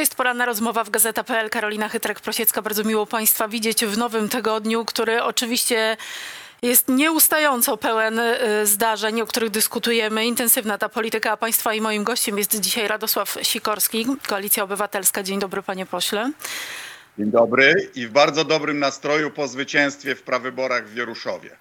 To jest poranna rozmowa w Gazeta.pl. Karolina Chytrek-Prosiecka. Bardzo miło Państwa widzieć w nowym tygodniu, który oczywiście jest nieustająco pełen y, zdarzeń, o których dyskutujemy. Intensywna ta polityka państwa i moim gościem jest dzisiaj Radosław Sikorski, Koalicja Obywatelska. Dzień dobry panie pośle. Dzień dobry i w bardzo dobrym nastroju po zwycięstwie w prawyborach w Wieruszowie.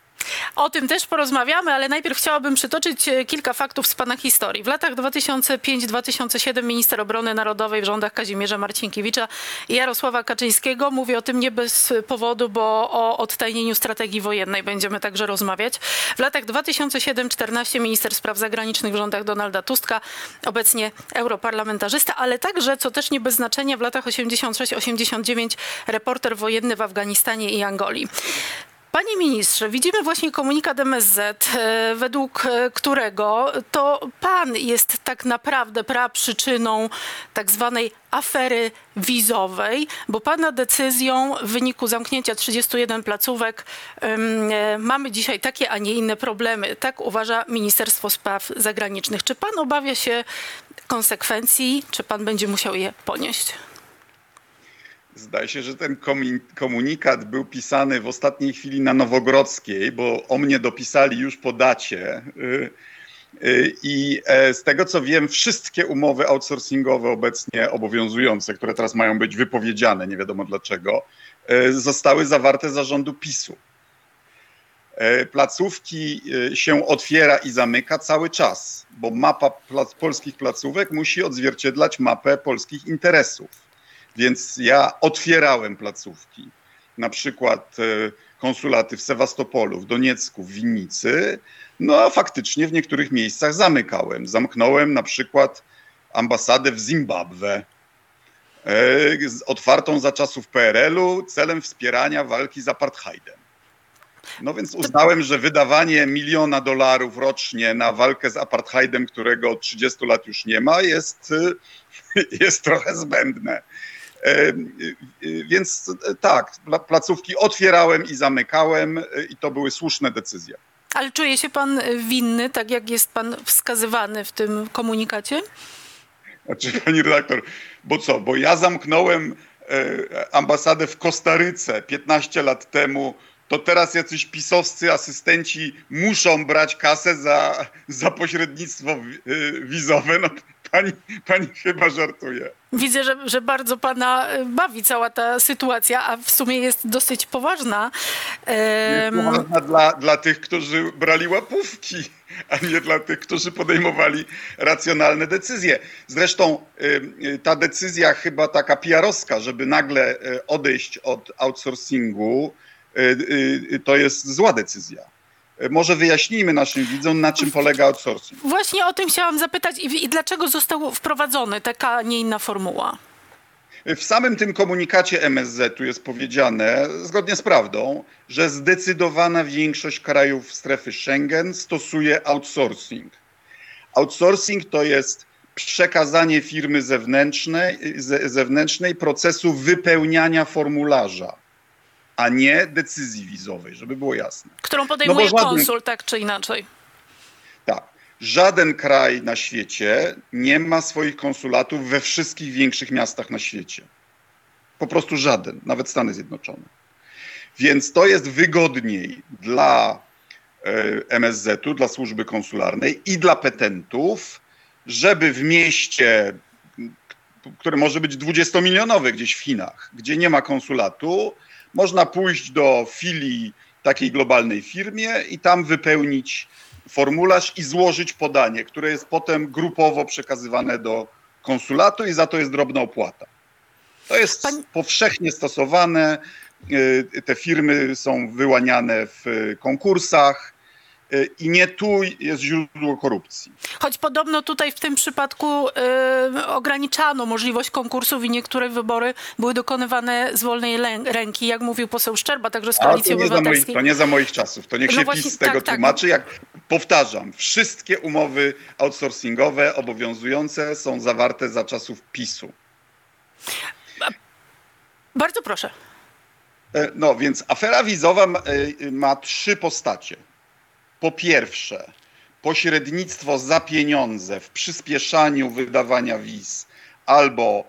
O tym też porozmawiamy, ale najpierw chciałabym przytoczyć e, kilka faktów z Pana historii. W latach 2005-2007 minister obrony narodowej w rządach Kazimierza Marcinkiewicza i Jarosława Kaczyńskiego. Mówię o tym nie bez powodu, bo o odtajnieniu strategii wojennej będziemy także rozmawiać. W latach 2007-2014 minister spraw zagranicznych w rządach Donalda Tuska, obecnie europarlamentarzysta, ale także, co też nie bez znaczenia, w latach 86-89 reporter wojenny w Afganistanie i Angolii. Panie ministrze, widzimy właśnie komunikat MSZ, e, według e, którego to pan jest tak naprawdę praprzyczyną tak zwanej afery wizowej, bo pana decyzją w wyniku zamknięcia 31 placówek e, mamy dzisiaj takie, a nie inne problemy. Tak uważa Ministerstwo Spraw Zagranicznych. Czy pan obawia się konsekwencji, czy pan będzie musiał je ponieść? Zdaje się, że ten komunikat był pisany w ostatniej chwili na Nowogrodzkiej, bo o mnie dopisali już po dacie. Y, y, I e, z tego co wiem, wszystkie umowy outsourcingowe obecnie obowiązujące, które teraz mają być wypowiedziane, nie wiadomo dlaczego, e, zostały zawarte zarządu PiSu. E, placówki się otwiera i zamyka cały czas, bo mapa polskich placówek musi odzwierciedlać mapę polskich interesów. Więc ja otwierałem placówki, na przykład e, konsulaty w Sewastopolu, w Doniecku, w Winnicy, no a faktycznie w niektórych miejscach zamykałem. Zamknąłem na przykład ambasadę w Zimbabwe, e, otwartą za czasów PRL-u celem wspierania walki z apartheidem. No więc uznałem, że wydawanie miliona dolarów rocznie na walkę z apartheidem, którego od 30 lat już nie ma, jest, jest trochę zbędne. E, e, więc e, tak, placówki otwierałem i zamykałem i to były słuszne decyzje. Ale czuje się pan winny, tak jak jest pan wskazywany w tym komunikacie? Znaczy, pani redaktor, bo co? Bo ja zamknąłem ambasadę w Kostaryce 15 lat temu to teraz jacyś pisowscy asystenci muszą brać kasę za, za pośrednictwo wizowe. No, pani, pani chyba żartuje. Widzę, że, że bardzo pana e, bawi cała ta sytuacja, a w sumie jest dosyć poważna. Jest poważna dla, dla tych, którzy brali łapówki, a nie dla tych, którzy podejmowali racjonalne decyzje. Zresztą ta decyzja chyba taka PR-owska, żeby nagle e, odejść od outsourcingu, e, to jest zła decyzja. Może wyjaśnijmy naszym widzom, na czym polega outsourcing. Właśnie o tym chciałam zapytać i, i dlaczego został wprowadzony taka, nie inna formuła? W samym tym komunikacie MSZ-u jest powiedziane, zgodnie z prawdą, że zdecydowana większość krajów strefy Schengen stosuje outsourcing. Outsourcing to jest przekazanie firmy zewnętrznej, zewnętrznej procesu wypełniania formularza a nie decyzji wizowej, żeby było jasne. Którą podejmuje no żaden, konsul, tak czy inaczej. Tak. Żaden kraj na świecie nie ma swoich konsulatów we wszystkich większych miastach na świecie. Po prostu żaden, nawet Stany Zjednoczone. Więc to jest wygodniej dla e, MSZ-u, dla służby konsularnej i dla petentów, żeby w mieście, które może być 20-milionowe gdzieś w Chinach, gdzie nie ma konsulatu, można pójść do filii takiej globalnej firmie i tam wypełnić formularz i złożyć podanie, które jest potem grupowo przekazywane do konsulatu i za to jest drobna opłata. To jest powszechnie stosowane. Y, te firmy są wyłaniane w konkursach. I nie tu jest źródło korupcji. Choć podobno tutaj w tym przypadku y, ograniczano możliwość konkursów i niektóre wybory były dokonywane z wolnej ręki, jak mówił poseł Szczerba, także z Koalicji to Obywatelskiej. to nie za moich czasów. To niech no się właśnie, PiS z tego tak, tak. tłumaczy. Tak. Jak powtarzam, wszystkie umowy outsourcingowe obowiązujące są zawarte za czasów PiSu. Bardzo proszę. E, no więc afera wizowa ma, e, ma trzy postacie po pierwsze, pośrednictwo za pieniądze w przyspieszaniu wydawania wiz albo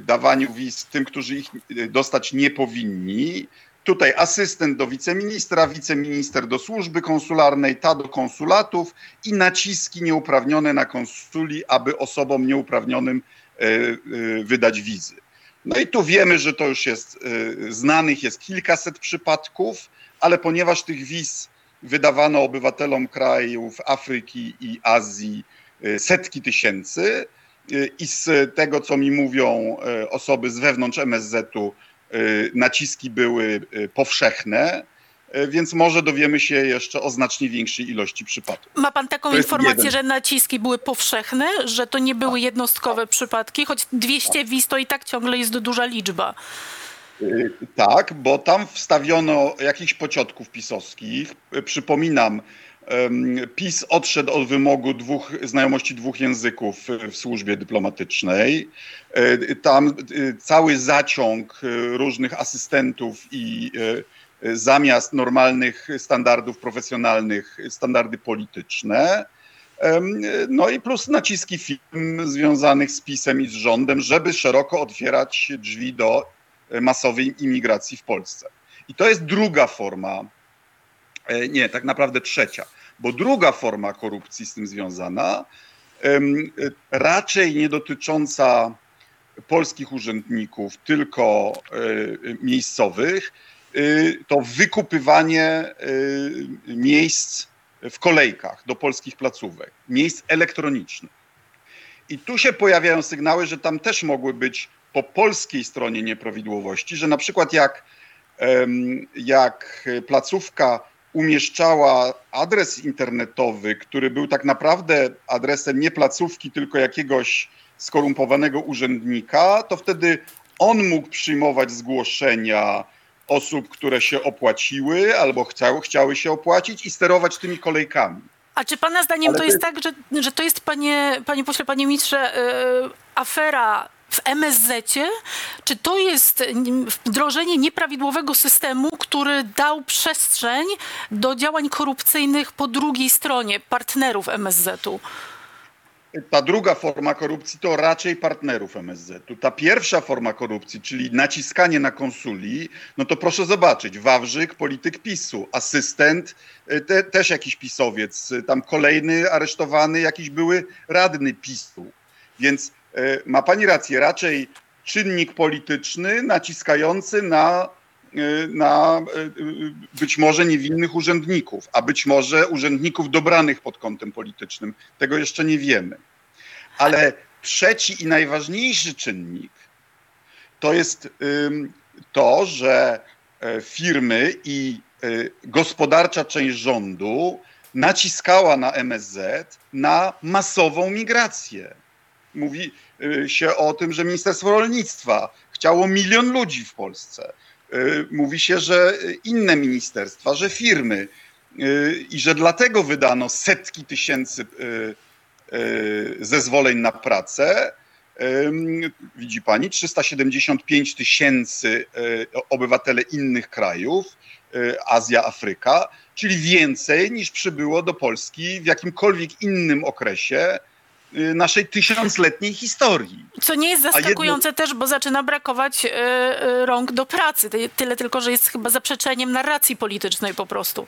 dawaniu wiz tym, którzy ich dostać nie powinni. Tutaj asystent do wiceministra, wiceminister do służby konsularnej, ta do konsulatów i naciski nieuprawnione na konsuli, aby osobom nieuprawnionym wydać wizy. No i tu wiemy, że to już jest znanych jest kilkaset przypadków, ale ponieważ tych wiz wydawano obywatelom krajów Afryki i Azji setki tysięcy i z tego, co mi mówią osoby z wewnątrz MSZ-u, naciski były powszechne, więc może dowiemy się jeszcze o znacznie większej ilości przypadków. Ma pan taką informację, jeden. że naciski były powszechne, że to nie były jednostkowe przypadki, choć 200 wiz to i tak ciągle jest duża liczba. Y, Tak, bo tam wstawiono jakichś pociotków pisowskich. Y, Przypominam, PiS odszedł od wymogu dwóch, znajomości dwóch języków y, w służbie dyplomatycznej. Tam cały zaciąg różnych asystentów i zamiast normalnych standardów profesjonalnych, standardy polityczne. No i plus naciski firm związanych z PiSem i z rządem, żeby szeroko otwierać drzwi do masowej imigracji w Polsce. I to jest druga forma, e, nie, tak naprawdę trzecia, bo druga forma korupcji z tym związana, e, raczej nie dotycząca polskich urzędników, tylko e, miejscowych, to wykupywanie miejsc w kolejkach do polskich placówek, miejsc elektronicznych. I tu się pojawiają sygnały, że tam też mogły być po polskiej stronie nieprawidłowości, że na przykład jak, jak placówka umieszczała adres internetowy, który był tak naprawdę adresem nie placówki, tylko jakiegoś skorumpowanego urzędnika, to wtedy on mógł przyjmować zgłoszenia osób, które się opłaciły albo chciały, chciały się opłacić i sterować tymi kolejkami. A czy pana zdaniem Ale to to jest tak, że, że to jest, panie, panie pośle, panie ministrze, yy, afera w MSZ-cie? Czy to jest wdrożenie nieprawidłowego systemu, który dał przestrzeń do działań korupcyjnych po drugiej stronie, partnerów MSZ-u? Ta druga forma korupcji to raczej partnerów MSZ-u. Ta pierwsza forma korupcji, czyli naciskanie na konsuli, no to proszę zobaczyć, Wawrzyk, polityk PiSu, asystent, y, te, też jakiś pisowiec, y, tam kolejny aresztowany, jakiś były radny PiSu. Więc ma pani rację, raczej czynnik polityczny naciskający na, y, na y, być może niewinnych urzędników, a być może urzędników dobranych pod kątem politycznym. Tego jeszcze nie wiemy. Ale trzeci i najważniejszy czynnik to jest to, że e, firmy i e, gospodarcza część rządu naciskała na MSZ na masową migrację. Mówi y, się o tym, że Ministerstwo Rolnictwa chciało milion ludzi w Polsce. Y, Mówi się, że inne ministerstwa, że firmy y, i że dlatego wydano setki tysięcy zezwoleń na pracę. Widzi pani, 375 tysięcy obywatele innych krajów, Azja, Afryka, czyli więcej niż przybyło do Polski w jakimkolwiek innym okresie naszej tysiącletniej historii. Co nie jest zaskakujące też, bo zaczyna brakować e, e, rąk do pracy. Ty- Tyle tylko, że jest chyba zaprzeczeniem narracji politycznej po prostu.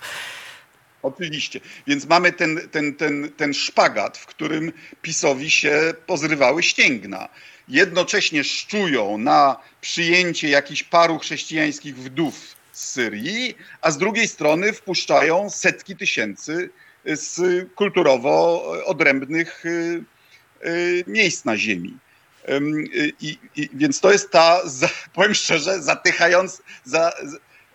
Oczywiście. Więc mamy ten, ten, ten, ten szpagat, w którym PiSowi się pozrywały ścięgna. Jednocześnie szczują na przyjęcie jakichś paru chrześcijańskich wdów z Syrii, a z drugiej strony wpuszczają setki tysięcy z kulturowo odrębnych y, y, miejsc na ziemi. Y, I, i, więc to jest ta, za, powiem szczerze, zatychając, za,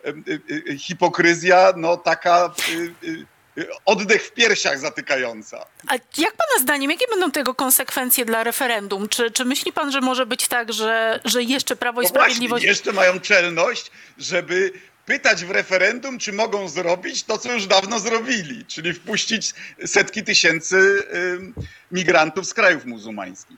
y, y, hipokryzja, no taka y, y, y, oddech w piersiach zatykająca. A jak pana zdaniem, jakie będą tego konsekwencje dla referendum? Czy, czy myśli pan, że może być tak, że, że jeszcze Prawo i No właśnie, Sprawiedliwość... jeszcze mają czelność, żeby pytać w referendum, czy mogą zrobić to, co już dawno zrobili, czyli wpuścić setki tysięcy ym, migrantów z krajów muzułmańskich.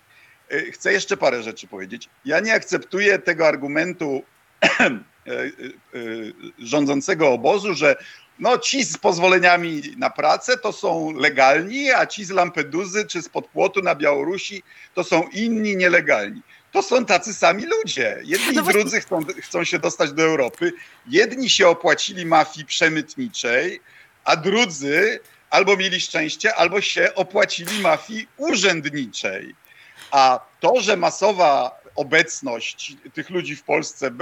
Y, Chcę jeszcze parę rzeczy powiedzieć. Ja nie akceptuję tego argumentu y, y, y, rządzącego obozu, że no ci z pozwoleniami na pracę to są legalni, a ci z Lampeduzy czy z podpłotu na Białorusi to są inni nielegalni. To są tacy sami ludzie. Jedni No i właśnie- drudzy chcą, chcą się dostać do Europy. Jedni się opłacili mafii przemytniczej, a drudzy albo mieli szczęście, albo się opłacili mafii urzędniczej. A to, że masowa obecność tych ludzi w Polsce e,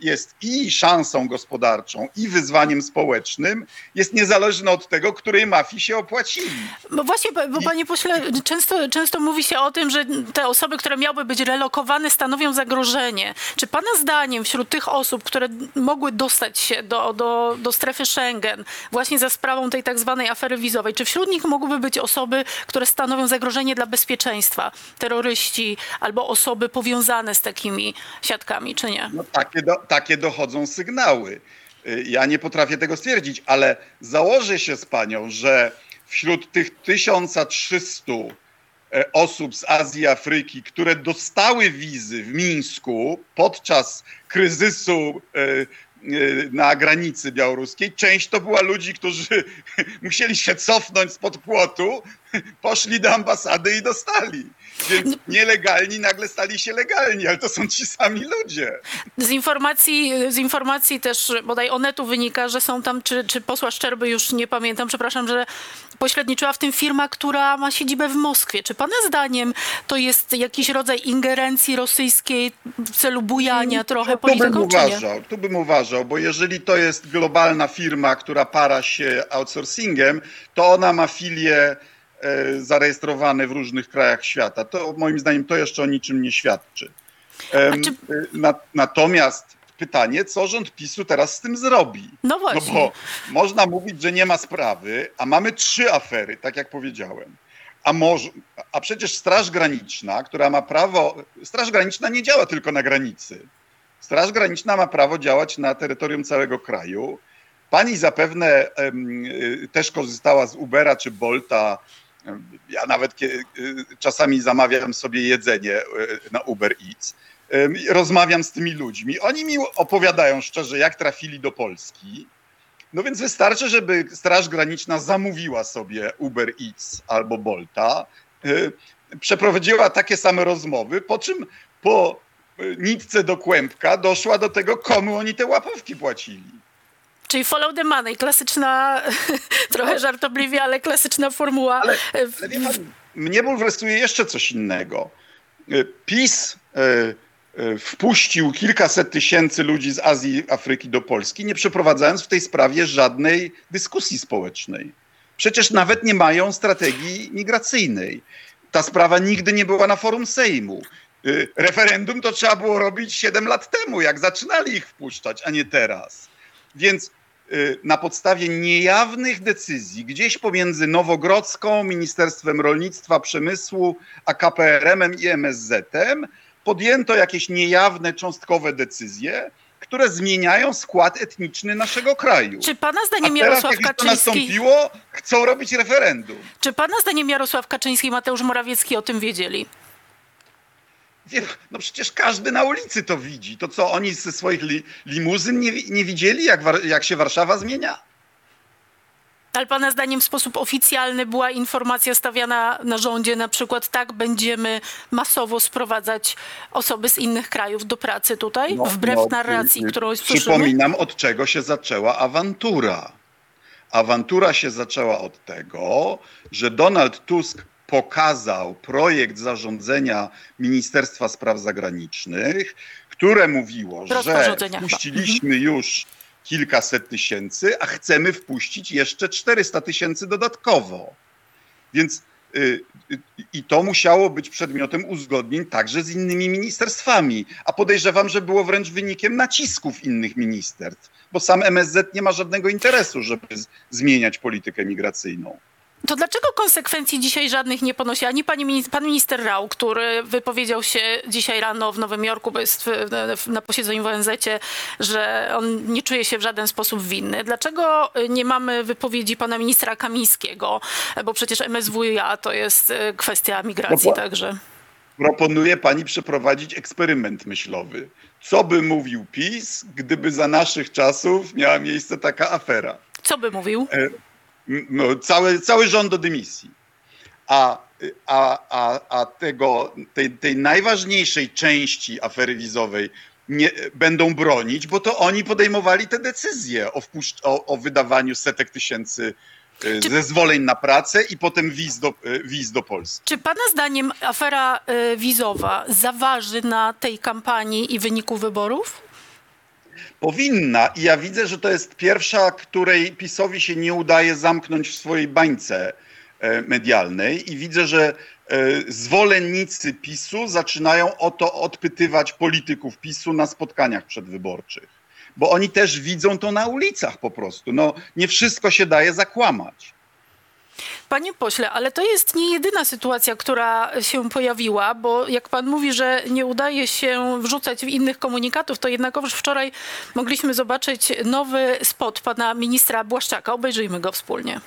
jest i szansą gospodarczą, i wyzwaniem społecznym, jest niezależne od tego, której mafii się opłacili. No właśnie, bo bo panie pośle, często, często mówi się o tym, że te osoby, które miały być relokowane, stanowią zagrożenie. Czy pana zdaniem wśród tych osób, które mogły dostać się do, do, do strefy Schengen właśnie za sprawą tej tak zwanej afery wizowej, czy wśród nich mogłyby być osoby, które stanowią zagrożenie dla bezpieczeństwa? Terroryści albo osoby powiązane z takimi siatkami, czy nie? No, takie, do, takie dochodzą sygnały. Y, Ja nie potrafię tego stwierdzić, ale założę się z panią, że wśród tych 1300 e, osób z Azji Afryki, które dostały wizy w Mińsku podczas kryzysu e, e, na granicy białoruskiej, część to była ludzi, którzy musieli się cofnąć spod płotu, poszli do ambasady i dostali. Więc nielegalni nagle stali się legalni, ale to są ci sami ludzie. Z informacji, z informacji też bodaj Onetu wynika, że są tam, czy, czy posła Szczerby, już nie pamiętam, przepraszam, że pośredniczyła w tym firma, która ma siedzibę w Moskwie. Czy pana zdaniem to jest jakiś rodzaj ingerencji rosyjskiej w celu bujania trochę tu bym polityką, nie? uważał, tu bym uważał, bo jeżeli to jest globalna firma, która para się outsourcingiem, to ona ma filie e, zarejestrowane w różnych krajach świata. To moim zdaniem to jeszcze o niczym nie świadczy. Czy- e, Na, natomiast pytanie, co rząd PiSu teraz z tym zrobi? No No właśnie. bo można mówić, że nie ma sprawy, a mamy trzy afery, tak jak powiedziałem. A, może, a przecież Straż Graniczna, która ma prawo. Straż Graniczna nie działa tylko na granicy. Straż Graniczna ma prawo działać na terytorium całego kraju. Pani zapewne y, też korzystała z Ubera czy Bolta. Ja nawet y, czasami zamawiam sobie jedzenie y, na Uber Eats. Rozmawiam z tymi ludźmi. Oni mi opowiadają szczerze, jak trafili do Polski. No więc wystarczy, żeby Straż Graniczna zamówiła sobie Uber Eats albo Bolta, y, przeprowadziła takie same rozmowy, po czym po nitce do kłębka doszła do tego, komu oni te łapówki płacili. Czyli follow the money, klasyczna, trochę żartobliwie, ale klasyczna formuła. Ale- e, Ale pan, mnie bulwersuje jeszcze coś innego. Y, PiS y, wpuścił kilkaset tysięcy ludzi z Azji i Afryki do Polski, nie przeprowadzając w tej sprawie żadnej dyskusji społecznej. Przecież nawet nie mają strategii migracyjnej. Ta sprawa nigdy nie była na forum Sejmu. Referendum to trzeba było robić 7 lat temu, jak zaczynali ich wpuszczać, a nie teraz. Więc y, na podstawie niejawnych decyzji, gdzieś pomiędzy Nowogrodzką, Ministerstwem Rolnictwa, Przemysłu, a KPRM-em i MSZ-em, podjęto jakieś niejawne, cząstkowe decyzje, które zmieniają skład etniczny naszego kraju. Czy pana zdaniem teraz, Jarosław jak już to Kaczyński... nastąpiło, chcą robić referendum. Czy pana zdaniem Jarosław Kaczyński i Mateusz Morawiecki o tym wiedzieli? Wie- No przecież każdy na ulicy to widzi. To co, oni ze swoich li, limuzyn nie, nie widzieli, jak, jak się Warszawa zmienia? Ale pana zdaniem w sposób oficjalny była informacja stawiana na rządzie, na przykład tak będziemy masowo sprowadzać osoby z innych krajów do pracy tutaj, No, wbrew no, narracji, y, którą słyszymy? Przypominam, od czego się zaczęła awantura. Awantura się zaczęła od tego, że Donald Tusk pokazał projekt zarządzenia Ministerstwa Spraw Zagranicznych, które mówiło, że chyba. wpuściliśmy już kilkaset tysięcy, a chcemy wpuścić jeszcze 400 tysięcy dodatkowo. Więc y, y, i to musiało być przedmiotem uzgodnień także z innymi ministerstwami. A podejrzewam, że było wręcz wynikiem nacisków innych ministerstw, bo sam MSZ nie ma żadnego interesu, żeby zmieniać politykę migracyjną. To dlaczego konsekwencji dzisiaj żadnych nie ponosi ani pani, pan minister Rał, który wypowiedział się dzisiaj rano w Nowym Jorku, bo jest na posiedzeniu w ONZ, że on nie czuje się w żaden sposób winny. Dlaczego nie mamy wypowiedzi pana ministra Kamińskiego? Bo przecież MSWiA to jest e, kwestia migracji bo- także. Proponuje pani przeprowadzić eksperyment myślowy. Co by mówił PiS, gdyby za naszych czasów miała miejsce taka afera? Co by mówił? M- No, cały, cały rząd do dymisji. a, a, a, a tego, tej, tej najważniejszej części afery wizowej nie, będą bronić, bo to oni podejmowali te decyzje o, wpuszcz- o, o wydawaniu setek tysięcy y, Czy- zezwoleń na pracę i potem wiz do, y, wiz do Polski. Czy pana zdaniem afera y, wizowa zaważy na tej kampanii i wyniku wyborów? Powinna i ja widzę, że to jest pierwsza, której PiSowi się nie udaje zamknąć w swojej bańce e, medialnej i widzę, że e, zwolennicy PiSu zaczynają o to odpytywać polityków PiSu na spotkaniach przedwyborczych. Bo oni też widzą to na ulicach po prostu. No, nie wszystko się daje zakłamać. Panie pośle, ale to jest nie jedyna sytuacja, która się pojawiła, bo jak pan mówi, że nie udaje się wrzucać w innych komunikatów, to jednakowoż wczoraj mogliśmy zobaczyć nowy spot pana ministra Błaszczaka. Obejrzyjmy go wspólnie.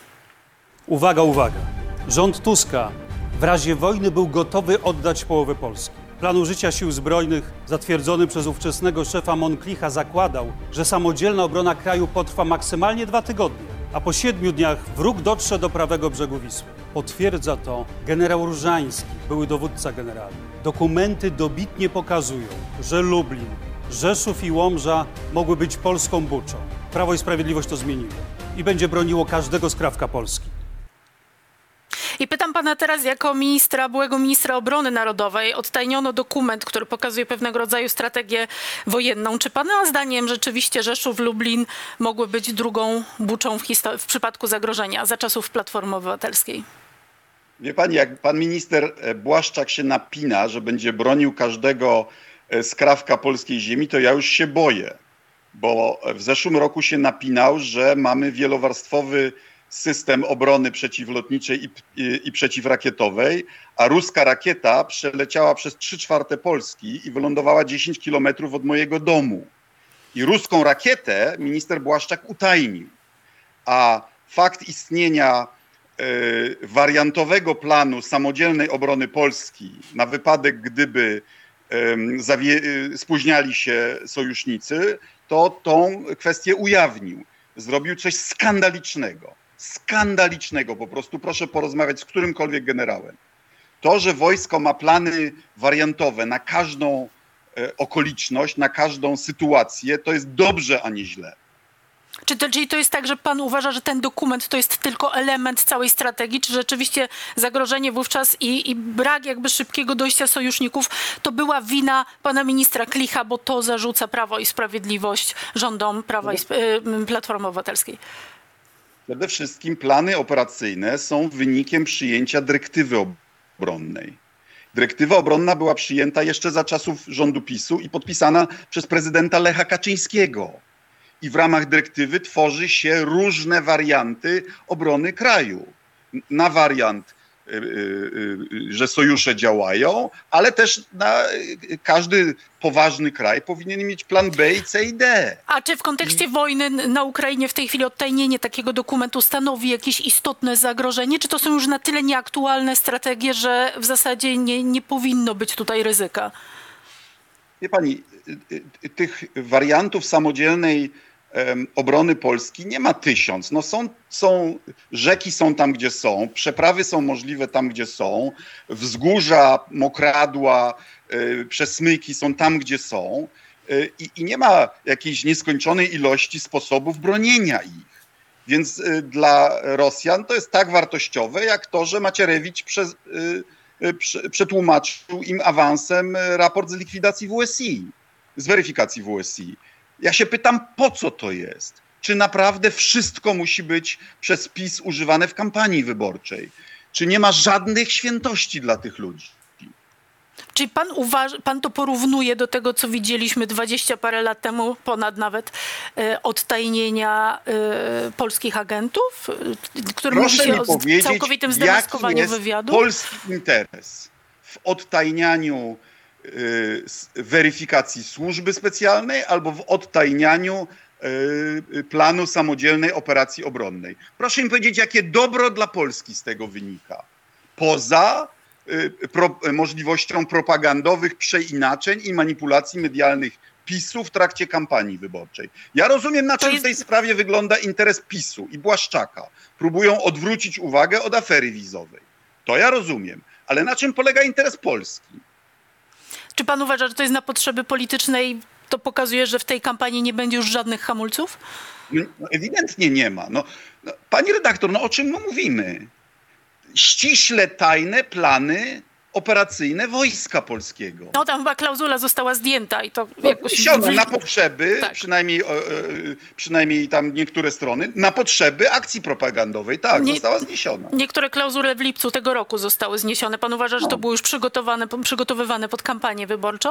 Uwaga, uwaga. Rząd Tuska w razie wojny był gotowy oddać połowę Polski. Plan użycia sił zbrojnych zatwierdzony przez ówczesnego szefa Monklicha zakładał, że samodzielna obrona kraju potrwa maksymalnie dwa tygodnie, a po siedmiu dniach wróg dotrze do prawego brzegu Wisły. Potwierdza to generał Różański, były dowódca generalny. Dokumenty dobitnie pokazują, że Lublin, Rzeszów i Łomża mogły być polską buczą. Prawo i Sprawiedliwość to zmieniło i będzie broniło każdego skrawka Polski. I pytam pana teraz jako ministra, byłego ministra obrony narodowej. Odtajniono dokument, który pokazuje pewnego rodzaju strategię wojenną. Czy pana zdaniem rzeczywiście Rzeszów, Lublin mogły być drugą buczą w, w przypadku zagrożenia za czasów Platformy Obywatelskiej? Wie pani, jak pan minister e, Błaszczak się napina, że będzie bronił każdego e, skrawka polskiej ziemi, to ja już się boję. Bo w zeszłym roku się napinał, że mamy wielowarstwowy system obrony przeciwlotniczej i, i, i przeciwrakietowej, a ruska rakieta przeleciała przez 3 czwarte Polski i wylądowała 10 kilometrów od mojego domu. I ruską rakietę minister Błaszczak utajnił. A fakt istnienia e, wariantowego planu samodzielnej obrony Polski na wypadek, gdyby y, spóźniali się sojusznicy, to tą kwestię ujawnił. Zrobił coś skandalicznego. Skandalicznego po prostu. Proszę porozmawiać z którymkolwiek generałem. To, że wojsko ma plany wariantowe na każdą e, okoliczność, na każdą sytuację, to jest dobrze, a nie źle. Czy to, czyli to jest tak, że pan uważa, że ten dokument to jest tylko element całej strategii? Czy rzeczywiście zagrożenie wówczas i, i brak jakby szybkiego dojścia sojuszników to była wina pana ministra Klicha, bo to zarzuca Prawo i Sprawiedliwość rządom Prawa i, y, Platformy Obywatelskiej? Przede wszystkim plany operacyjne są wynikiem przyjęcia dyrektywy obronnej. Dyrektywa obronna była przyjęta jeszcze za czasów rządu PiSu i podpisana przez prezydenta Lecha Kaczyńskiego. I w ramach dyrektywy tworzy się różne warianty obrony kraju. Na wariant, że sojusze działają, ale też na y, każdy poważny kraj powinien mieć plan B i C i D. A czy w kontekście wojny n- na Ukrainie w tej chwili odtajnienie takiego dokumentu stanowi jakieś istotne zagrożenie? Czy to są już na tyle nieaktualne strategie, że w zasadzie nie, nie powinno być tutaj ryzyka? Wie pani, y, y, tych wariantów samodzielnej obrony Polski nie ma tysiąc. No są, są, rzeki są tam, gdzie są, przeprawy są możliwe tam, gdzie są, wzgórza, mokradła, y, przesmyki są tam, gdzie są y, i, i nie ma jakiejś nieskończonej ilości sposobów bronienia ich. Więc y, dla Rosjan to jest tak wartościowe, jak to, że Macierewicz przez, prze- przetłumaczył im awansem raport z likwidacji WSI, z weryfikacji WSI. Ja się pytam, po co to jest? Czy naprawdę wszystko musi być przez PiS używane w kampanii wyborczej? Czy nie ma żadnych świętości dla tych ludzi? Czy pan, uważ, pan to porównuje do tego, co widzieliśmy 20 parę lat temu, ponad nawet, e, odtajnienia e, polskich agentów, e, który mówi Proszę się mi o całkowitym jaki zdemaskowaniu jest wywiadu? polski interes w odtajnianiu weryfikacji służby specjalnej albo w odtajnianiu y, planu samodzielnej operacji obronnej. Proszę mi powiedzieć, jakie dobro dla Polski z tego wynika? Poza y, pro, możliwością propagandowych przeinaczeń i manipulacji medialnych PiSu w trakcie kampanii wyborczej. Ja rozumiem, na czym w tej sprawie wygląda interes PiSu i Błaszczaka. Próbują odwrócić uwagę od afery wizowej. To ja rozumiem. Ale na czym polega interes Polski? Czy pan uważa, że to jest na potrzeby polityczne i to pokazuje, że w tej kampanii nie będzie już żadnych hamulców? No, ewidentnie nie ma. No, no, pani redaktor, no o czym my mówimy? Ściśle tajne plany operacyjne Wojska Polskiego. No tam chyba klauzula została zdjęta i to jakoś... Siądą na potrzeby, Tak. przynajmniej, e, e, przynajmniej tam niektóre strony, na potrzeby akcji propagandowej. Tak, Nie- została zniesiona. Niektóre klauzule w lipcu tego roku zostały zniesione. Pan uważa, że to No. było już przygotowane, przygotowywane pod kampanię wyborczą?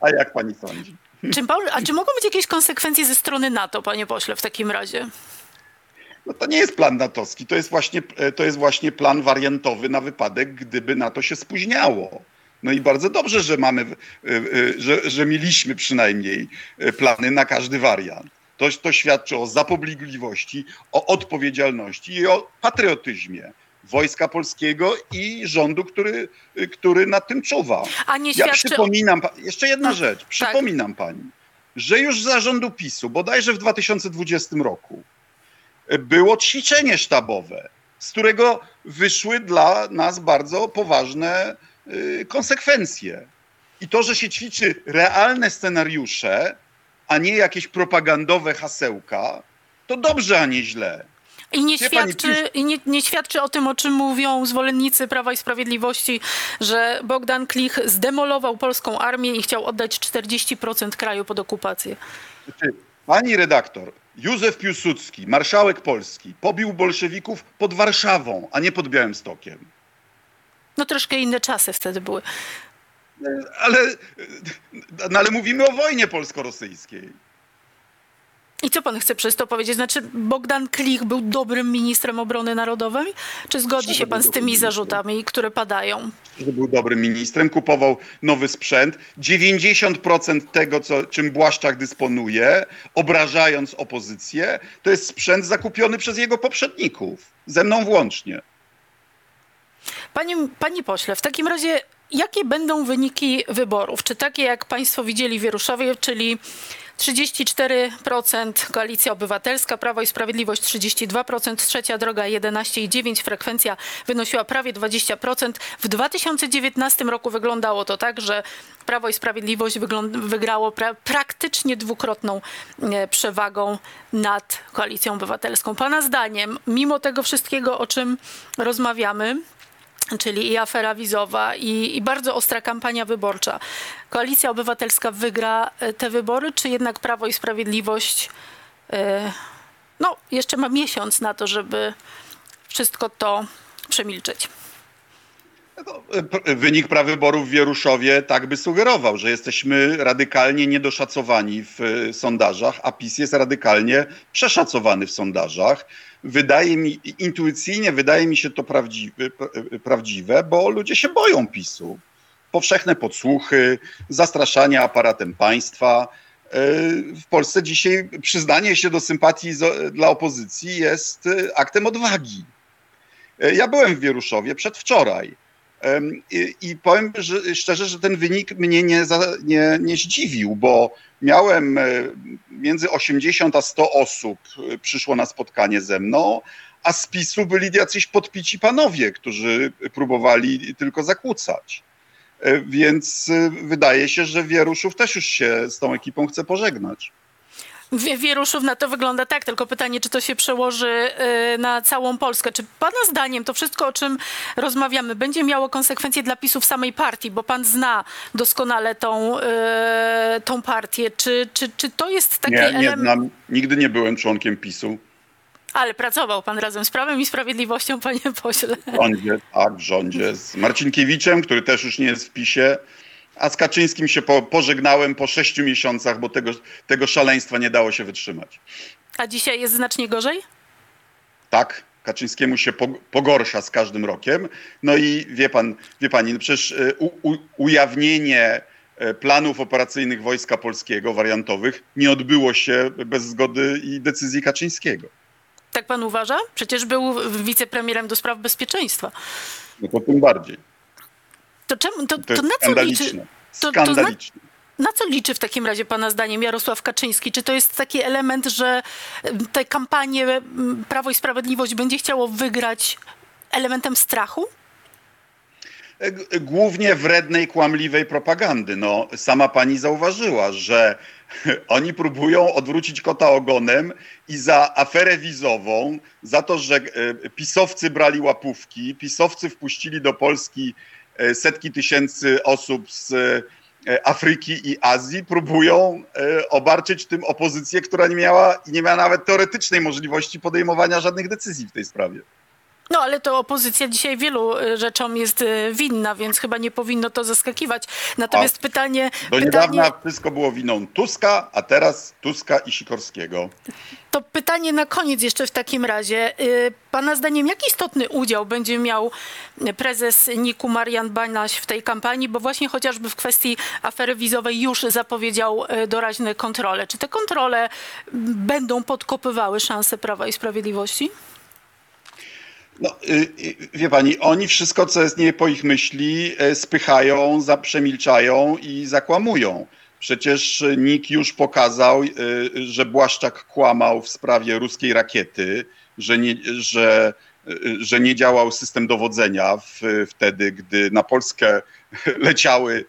A jak pani sądzi? Czy, Paul- a czy mogą być jakieś konsekwencje ze strony NATO, panie pośle, w takim razie? No to nie jest plan natowski, to jest, właśnie, e, to jest właśnie plan wariantowy na wypadek, gdyby NATO się spóźniało. No i bardzo dobrze, że mamy, e, e, że, że mieliśmy przynajmniej plany na każdy wariant. To, to świadczy o zapobligliwości, o odpowiedzialności i o patriotyzmie Wojska Polskiego i rządu, który, który nad tym czuwa. A nie Ja świadczy o... przypominam, jeszcze jedna No, rzecz, przypominam pani, że już za rządu PiSu, bodajże w 2020 roku, było ćwiczenie sztabowe, z którego wyszły dla nas bardzo poważne y, konsekwencje. I to, że się ćwiczy realne scenariusze, a nie jakieś propagandowe hasełka, to dobrze, a nie źle. I nie świadczy, i nie, nie świadczy o tym, o czym mówią zwolennicy Prawa i Sprawiedliwości, że Bogdan Klich zdemolował polską armię i chciał oddać 40% kraju pod okupację. Pani redaktor, Józef Piłsudski, marszałek Polski, pobił bolszewików pod Warszawą, a nie pod Białymstokiem. No troszkę inne czasy wtedy były. Ale, no ale mówimy o wojnie polsko-rosyjskiej. I co pan chce przez to powiedzieć? Znaczy Bogdan Klich był dobrym ministrem obrony narodowej? Czy zgodzi się pan z tymi zarzutami, które padają? Że był dobrym ministrem, kupował nowy sprzęt. 90% tego, co, czym Błaszczak dysponuje, obrażając opozycję, to jest sprzęt zakupiony przez jego poprzedników, ze mną włącznie. Panie, panie pośle, w takim razie jakie będą wyniki wyborów? Czy takie, jak państwo widzieli w Wieruszowie, czyli 34% Koalicja Obywatelska, Prawo i Sprawiedliwość 32%, Trzecia Droga 11,9%, frekwencja wynosiła prawie 20%. W 2019 roku wyglądało to tak, że Prawo i Sprawiedliwość wygrało pra- praktycznie dwukrotną e, przewagą nad Koalicją Obywatelską. Pana zdaniem, mimo tego wszystkiego, o czym rozmawiamy, czyli i afera wizowa, i, i bardzo ostra kampania wyborcza. Koalicja Obywatelska wygra e, te wybory, czy jednak Prawo i Sprawiedliwość e, no, jeszcze ma miesiąc na to, żeby wszystko to przemilczeć? No, Wynik prawyborów w Wieruszowie tak by sugerował, że jesteśmy radykalnie niedoszacowani w e, sondażach, a PiS jest radykalnie przeszacowany w sondażach. Wydaje mi, intuicyjnie wydaje mi się to prawdziwe, prawdziwe, bo ludzie się boją PiSu. Powszechne podsłuchy, zastraszanie aparatem państwa. E, W Polsce dzisiaj przyznanie się do sympatii dla opozycji jest e, aktem odwagi. E, Ja byłem w Wieruszowie przedwczoraj. I, I powiem że, szczerze, że ten wynik mnie nie, za, nie, nie zdziwił, bo miałem e, między 80 a 100 osób e, przyszło na spotkanie ze mną, a z PiSu byli jacyś podpici panowie, którzy próbowali tylko zakłócać. E, Więc wydaje się, że Wieruszów też już się z tą ekipą chce pożegnać. Wie- Wieruszów na to wygląda tak, tylko pytanie, czy to się przełoży y, na całą Polskę. Czy pana zdaniem to wszystko, o czym rozmawiamy, będzie miało konsekwencje dla PiSu w samej partii, bo pan zna doskonale tą, y, tą partię. Czy, czy, czy to jest taki Nie, nie element... znam, nigdy nie byłem członkiem PiSu. Ale pracował pan razem z Prawem i Sprawiedliwością, panie pośle. W rządzie, tak, w rządzie z Marcinkiewiczem, który też już nie jest w PiSie, a z Kaczyńskim się po, pożegnałem po sześciu miesiącach, bo tego, tego szaleństwa nie dało się wytrzymać. A dzisiaj jest znacznie gorzej? Tak, Kaczyńskiemu się po, pogorsza z każdym rokiem. No i wie pan, wie pani, no przecież e, u, u, ujawnienie e, planów operacyjnych Wojska Polskiego, wariantowych, nie odbyło się bez zgody i decyzji Kaczyńskiego. Tak pan uważa? Przecież był wicepremierem do spraw bezpieczeństwa. No to tym bardziej. To, czemu, to, To to na co liczy? to- to Skandaliczne. Na co liczy w takim razie Pana zdaniem Jarosław Kaczyński? Czy to jest taki element, że kampanie em, Prawo i Sprawiedliwość będzie chciało wygrać elementem strachu? G- Głównie wrednej, kłamliwej propagandy. No, sama pani zauważyła, że oni próbują odwrócić kota ogonem i za aferę wizową, za to, że e, pisowcy brali łapówki, pisowcy wpuścili do Polski e, setki tysięcy osób z e, Afryki i Azji, próbują e, obarczyć tym opozycję, która nie miała, nie miała nawet teoretycznej możliwości podejmowania żadnych decyzji w tej sprawie. No ale to opozycja dzisiaj wielu y, rzeczom jest y, winna, więc chyba nie powinno to zaskakiwać. Natomiast O, pytanie, Do pytanie, niedawna wszystko było winą Tuska, a teraz Tuska i Sikorskiego. to pytanie na koniec jeszcze w takim razie. Y, Pana zdaniem, jaki istotny udział będzie miał prezes NIK-u Marian Banaś w tej kampanii, bo właśnie chociażby w kwestii afery wizowej już zapowiedział doraźne kontrole. Czy te kontrole będą podkopywały szanse Prawa i Sprawiedliwości? No, y, y, wie pani, oni wszystko, co jest nie po ich myśli, e, spychają, zaprzemilczają i zakłamują. Przecież NIK już pokazał, y, że Błaszczak kłamał w sprawie ruskiej rakiety, że nie, że, y, że nie działał system dowodzenia w, wtedy, gdy na Polskę leciały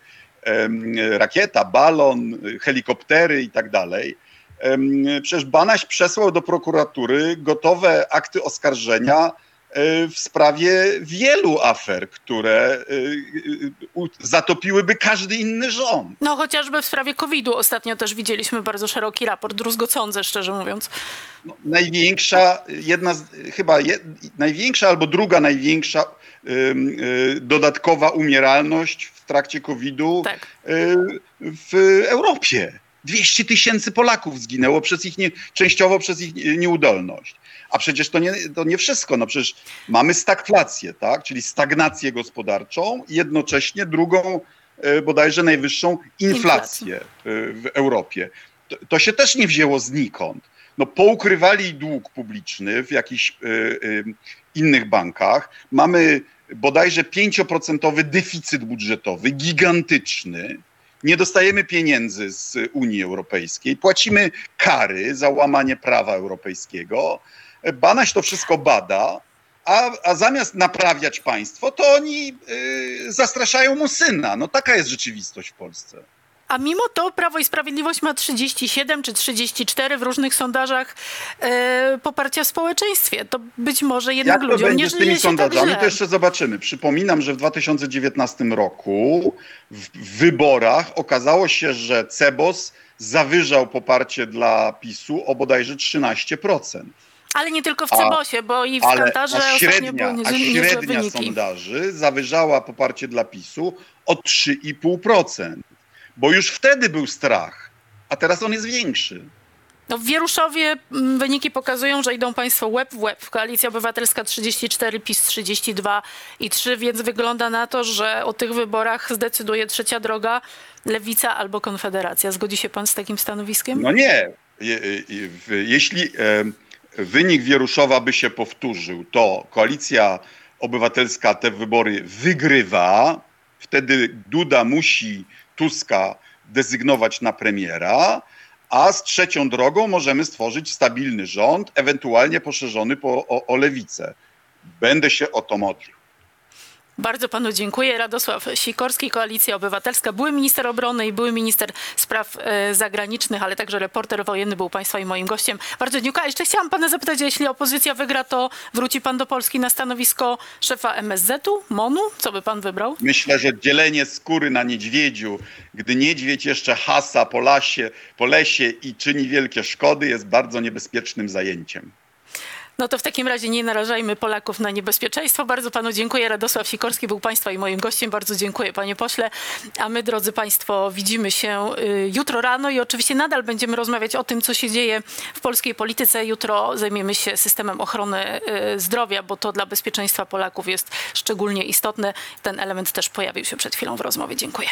rakieta, balon, helikoptery i tak dalej. Przecież Banaś przesłał do prokuratury gotowe akty oskarżenia w sprawie wielu afer, które e, e, zatopiłyby każdy inny rząd. No chociażby w sprawie COVID-u ostatnio też widzieliśmy bardzo szeroki raport, druzgocący szczerze mówiąc. No, największa, jedna z, chyba je, największa albo druga największa y, dodatkowa umieralność w trakcie COVID-u Tak. y, w Europie. 200 tysięcy Polaków zginęło przez ich nie, częściowo przez ich nie- nieudolność. A przecież to nie, to nie wszystko. No przecież mamy stagflację, tak? czyli stagnację gospodarczą i jednocześnie drugą y, bodajże najwyższą inflację y, w Europie. To, to się też nie wzięło znikąd. No, poukrywali dług publiczny w jakichś y, y, innych bankach. Mamy bodajże 5% deficyt budżetowy, gigantyczny. Nie dostajemy pieniędzy z Unii Europejskiej, płacimy kary za łamanie prawa europejskiego. Banaś to wszystko bada, a, a zamiast naprawiać państwo, to oni y, zastraszają mu syna. No taka jest rzeczywistość w Polsce. A mimo to Prawo i Sprawiedliwość ma 37 czy 34 w różnych sondażach e, poparcia w społeczeństwie. To być może jednak Jak ludziom nie z żyje tymi się tak sondażami, źle. to jeszcze zobaczymy. Przypominam, że w 2019 roku w wyborach okazało się, że Cebos zawyżał poparcie dla PiSu o bodajże 13%. Ale nie tylko w Cebosie, bo i w Ale Kantarze a ostatnio średnia, były a średnia sondaży zawyżała poparcie dla PiSu o 3,5%. Bo już wtedy był strach, a teraz on jest większy. No w Wieruszowie mm, wyniki pokazują, że idą państwo łeb w łeb. Koalicja Obywatelska 34, PiS 32 i 3, więc wygląda na to, że o tych wyborach zdecyduje trzecia droga, Lewica albo Konfederacja. Zgodzi się pan z takim stanowiskiem? No nie. Je, je, w- jeśli e, wynik Wieruszowa by się powtórzył, to koalicja obywatelska te wybory wygrywa, wtedy Duda musi Tuska dezygnować na premiera, a z trzecią drogą możemy stworzyć stabilny rząd, ewentualnie poszerzony po, o, o lewicę. Będę się o to modlił. Bardzo panu dziękuję. Radosław Sikorski, Koalicja Obywatelska, były minister obrony i były minister spraw e, zagranicznych, ale także reporter wojenny był państwa i moim gościem. Bardzo dziękuję. A Jeszcze chciałam pana zapytać, jeśli opozycja wygra, to wróci pan do Polski na stanowisko szefa MSZ-u, MONU? Co by pan wybrał? Myślę, że dzielenie skóry na niedźwiedziu, gdy niedźwiedź jeszcze hasa po, lasie, po lesie i czyni wielkie szkody, jest bardzo niebezpiecznym zajęciem. No to w takim razie nie narażajmy Polaków na niebezpieczeństwo. Bardzo panu dziękuję. Radosław Sikorski był państwa i moim gościem. Bardzo dziękuję panie pośle. A my, drodzy państwo, widzimy się y, jutro rano i oczywiście nadal będziemy rozmawiać o tym, co się dzieje w polskiej polityce. Jutro zajmiemy się systemem ochrony y, zdrowia, bo to dla bezpieczeństwa Polaków jest szczególnie istotne. Ten element też pojawił się przed chwilą w rozmowie. Dziękuję.